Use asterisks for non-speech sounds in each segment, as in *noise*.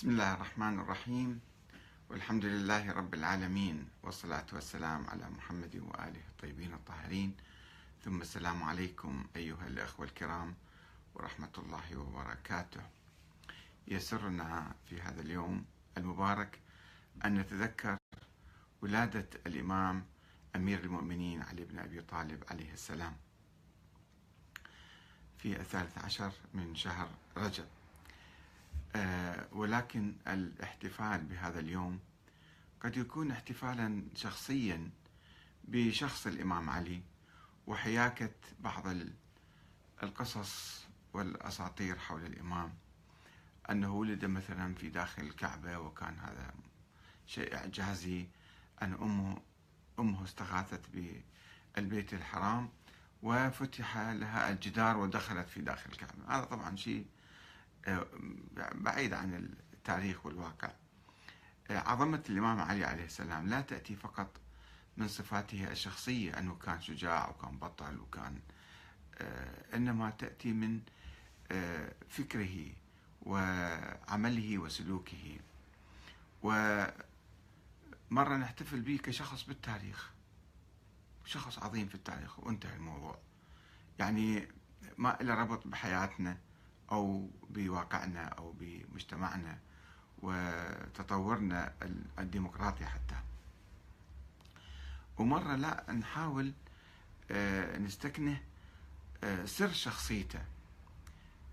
بسم الله الرحمن الرحيم. والحمد لله رب العالمين والصلاة والسلام على محمد وآله الطيبين الطاهرين. ثم السلام عليكم أيها الأخوة الكرام ورحمة الله وبركاته. يسرنا في هذا اليوم المبارك أن نتذكر ولادة الإمام أمير المؤمنين علي بن أبي طالب عليه السلام في الثالث عشر من شهر رجب. ولكن الاحتفال بهذا اليوم قد يكون احتفالا شخصيا بشخص الإمام علي وحياكة بعض القصص والأساطير حول الإمام. أنه ولد مثلا في داخل الكعبة وكان هذا شيء إعجازي. أن أمه أمه استغاثت بالبيت الحرام وفتح لها الجدار ودخلت في داخل الكعبة. هذا طبعا شيء آه، بعيد عن التاريخ والواقع. آه، عظمة الإمام علي عليه السلام لا تأتي فقط من صفاته الشخصية أنه كان شجاع وكان بطل وكان آه، إنما تأتي من فكره وعمله وسلوكه. ومرة نحتفل به كشخص بالتاريخ شخص عظيم في التاريخ وانتهى الموضوع. يعني ما له ربط بحياتنا. أو بواقعنا أو بمجتمعنا وتطورنا الديمقراطي حتى. ومرة لا نحاول آه، نستكنه آه، سر شخصيته.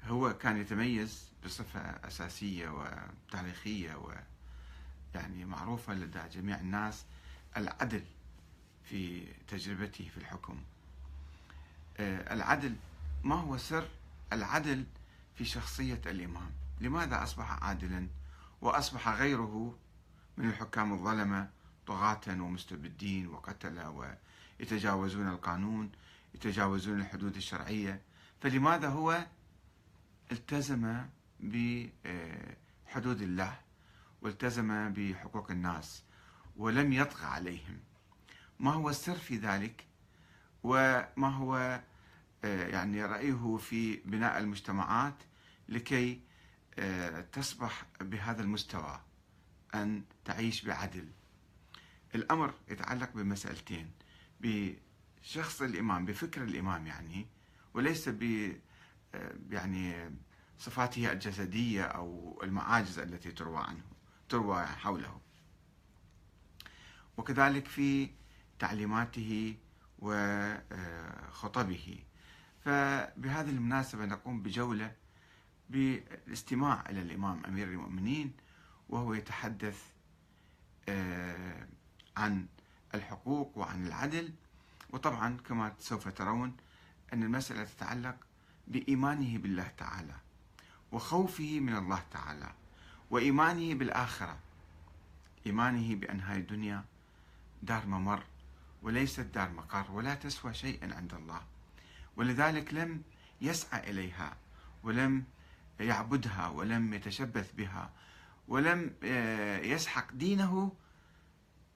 هو كان يتميز بصفة أساسية وتاريخية ويعني معروفة لدى جميع الناس العدل في تجربته في الحكم. آه، العدل ما هو سر العدل في شخصية الإمام. لماذا أصبح عادلا؟ وأصبح غيره من الحكام الظلمة طغاة ومستبدين وقتلة ويتجاوزون القانون يتجاوزون الحدود الشرعية. فلماذا هو التزم بحدود الله والتزم بحقوق الناس ولم يطغى عليهم؟ ما هو السر في ذلك؟ وما هو آه، يعني رأيه في بناء المجتمعات لكي آه، تصبح بهذا المستوى أن تعيش بعدل. الأمر يتعلق بمسألتين بشخص الإمام بفكر الإمام يعني وليس ب آه، يعني صفاته الجسدية أو المعاجز التي تروى عنه تروى حوله. وكذلك في تعليماته وخطبه فبهذه المناسبة نقوم بجولة بالاستماع إلى الإمام أمير المؤمنين وهو يتحدث آه، عن الحقوق وعن العدل. وطبعا كما سوف ترون أن المسألة تتعلق بإيمانه بالله تعالى وخوفه من الله تعالى وإيمانه بالآخرة. إيمانه بأن هاي الدنيا دار ممر وليست دار مقر ولا تسوى شيئا عند الله. ولذلك لم يسعى إليها ولم يعبدها ولم يتشبث بها ولم آه، يسحق دينه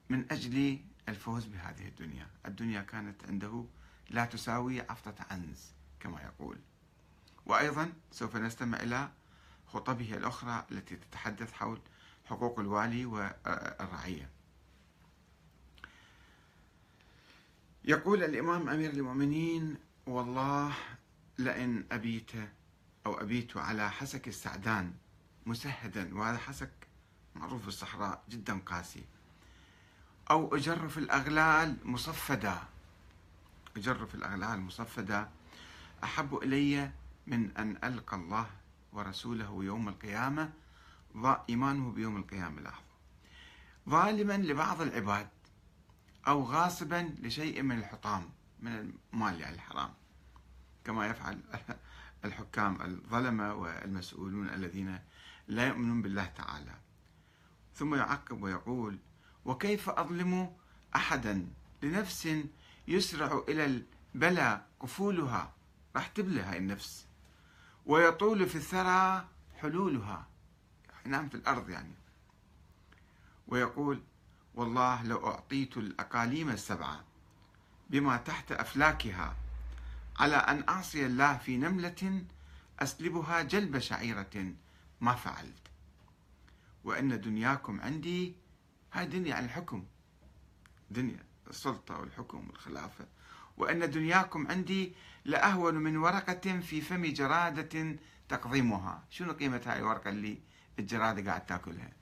من أجل الفوز بهذه الدنيا. الدنيا كانت عنده لا تساوي عفطة عنز كما يقول. وأيضا سوف نستمع إلى خطبه الأخرى التي تتحدث حول حقوق الوالي والرعية. يقول الإمام أمير المؤمنين والله لئن أبيت أو أبيت على حسك السعدان مسهدا وهذا حسك معروف بالصحراء جدا قاسي. أو أجرف الأغلال مصفدة أجرف الأغلال مصفدة أحب إلي من أن ألقى الله ورسوله يوم القيامة إيمانه بيوم القيامة. لاحظوا. ظالما لبعض العباد أو غاصبا لشيء من الحطام. من المال يعني الحرام. كما يفعل *laughs* الحكام الظلمة والمسؤولون الذين لا يؤمنون بالله تعالى. ثم يعقب ويقول وكيف أظلم أحدا لنفس يسرع إلى البلى قفولها؟ راح تبلى هاي النفس. ويطول في الثرى حلولها. ينام في الأرض يعني. ويقول والله لو أعطيت الأقاليم السبعة بما تحت أفلاكها على أن أعصي الله في نملة أسلبها جلب شعيرة ما فعلت. وأن دنياكم عندي هاي دنيا عن الحكم. دنيا السلطة والحكم والخلافة. وأن دنياكم عندي لأهون من ورقة في فم جرادة تقضيمها. شنو قيمة هاي الورقة اللي الجرادة قاعد تاكلها؟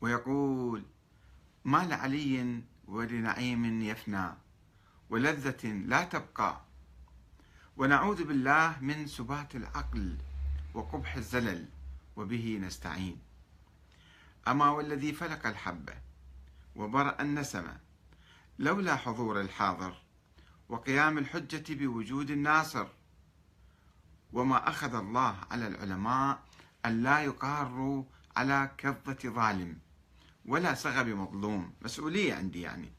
ويقول ما لعلي ولنعيم يفنى ولذة لا تبقى. ونعوذ بالله من سبات العقل وقبح الزلل وبه نستعين. أما والذي فلق الحبة وبرأ النسمة لولا حضور الحاضر وقيام الحجة بوجود الناصر. وما أخذ الله على العلماء أن لا يقاروا على كظة ظالم. ولا صغب مظلوم. مسؤولية عندي يعني.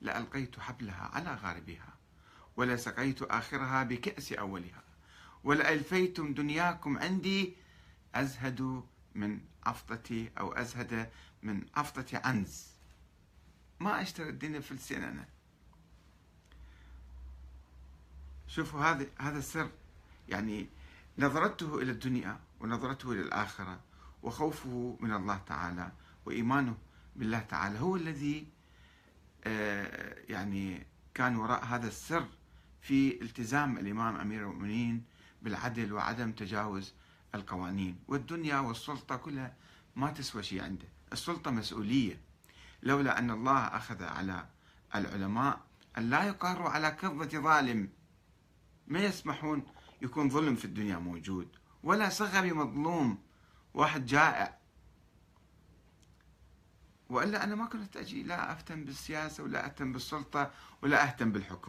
لألقيت حبلها على غاربها ولسقيت آخرها بكأس أولها ولألفيتم دنياكم عندي. أزهد من عفطتي أو أزهد من عفطة عنز. ما أشتري الدنيا فلسين أنا. شوفوا هذا هذا السر. يعني نظرته إلى الدنيا ونظرته إلى الآخرة وخوفه من الله تعالى وإيمانه بالله تعالى. هو الذي آه، يعني كان وراء هذا السر في التزام الإمام أمير المؤمنين بالعدل وعدم تجاوز القوانين. والدنيا والسلطة كلها ما تسوى شيء عنده. السلطة مسؤولية. لولا أن الله أخذ على العلماء أن لا يقاروا على كظة ظالم. ما يسمحون يكون ظلم في الدنيا موجود. ولا صغر مظلوم. واحد جائع. وإلا أنا ما كنت أجي لا أهتم بالسياسة ولا أهتم بالسلطة ولا أهتم بالحكم.